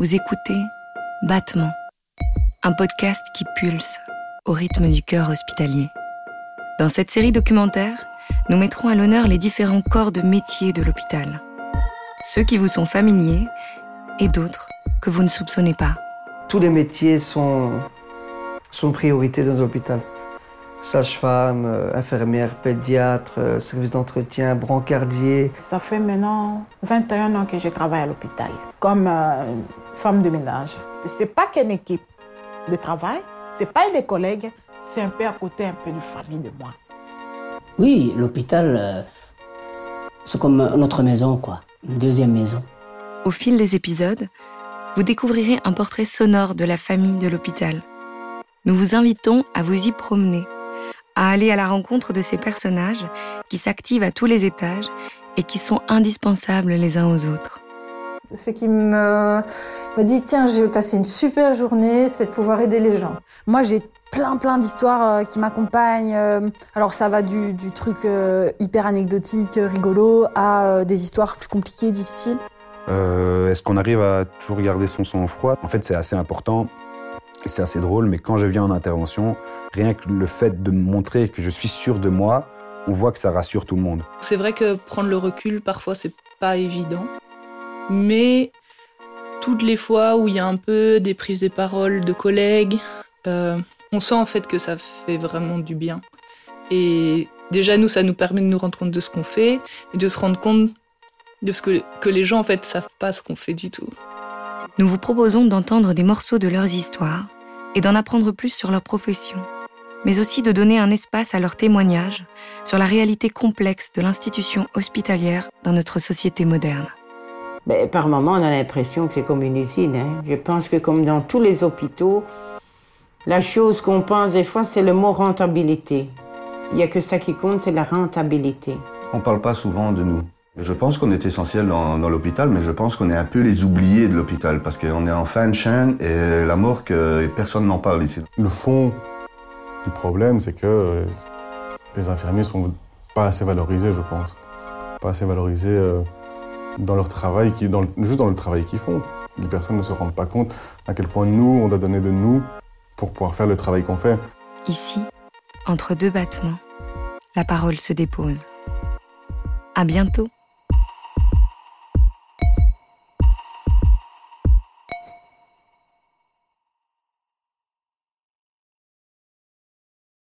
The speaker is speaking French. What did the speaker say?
Vous écoutez Battement, un podcast qui pulse au rythme du cœur hospitalier. Dans cette série documentaire, nous mettrons à l'honneur les différents corps de métier de l'hôpital. Ceux qui vous sont familiers et d'autres que vous ne soupçonnez pas. Tous les métiers sont, sont priorité dans un hôpital. Sage-femme, euh, infirmière, pédiatre, euh, service d'entretien, brancardier. Ça fait maintenant 21 ans que je travaille à l'hôpital comme euh, femme de ménage. C'est pas qu'une équipe de travail, c'est pas des collègues, c'est un peu à côté un peu de famille de moi. Oui, l'hôpital, c'est comme notre maison, quoi, une deuxième maison. Au fil des épisodes, vous découvrirez un portrait sonore de la famille de l'hôpital. Nous vous invitons à vous y promener à aller à la rencontre de ces personnages qui s'activent à tous les étages et qui sont indispensables les uns aux autres. Ce qui me, me dit, tiens, j'ai passé une super journée, c'est de pouvoir aider les gens. Moi, j'ai plein, plein d'histoires euh, qui m'accompagnent. Euh, alors, ça va du, du truc euh, hyper anecdotique, rigolo, à des histoires plus compliquées, difficiles. Est-ce qu'on arrive à toujours garder son sang-froid En fait, c'est assez important c'est assez drôle, mais quand je viens en intervention, rien que le fait de montrer que je suis sûr de moi, on voit que ça rassure tout le monde. C'est vrai que prendre le recul, parfois, c'est pas évident. Mais toutes les fois où il y a un peu des prises de parole de collègues, euh, on sent en fait que ça fait vraiment du bien. Et déjà, nous, ça nous permet de nous rendre compte de ce qu'on fait et de se rendre compte de ce que, que les gens en fait savent pas ce qu'on fait du tout. Nous vous proposons d'entendre des morceaux de leurs histoires et d'en apprendre plus sur leur profession, mais aussi de donner un espace à leurs témoignages sur la réalité complexe de l'institution hospitalière dans notre société moderne. Ben, par moments, on a l'impression que c'est comme une usine. Hein. Je pense que comme dans tous les hôpitaux, la chose qu'on pense des fois, c'est le mot rentabilité. Il n'y a que ça qui compte, c'est la rentabilité. On ne parle pas souvent de nous. Je pense qu'on est essentiel dans, l'hôpital, mais je pense qu'on est un peu les oubliés de l'hôpital, parce qu'on est en fin de chaîne et la mort, que personne n'en parle ici. Le fond du problème, c'est que les infirmiers sont pas assez valorisés, je pense. Pas assez valorisés euh, dans leur travail, qui, dans, juste dans le travail qu'ils font. Les personnes ne se rendent pas compte à quel point nous, on doit donner de nous pour pouvoir faire le travail qu'on fait. Ici, entre deux battements, la parole se dépose. À bientôt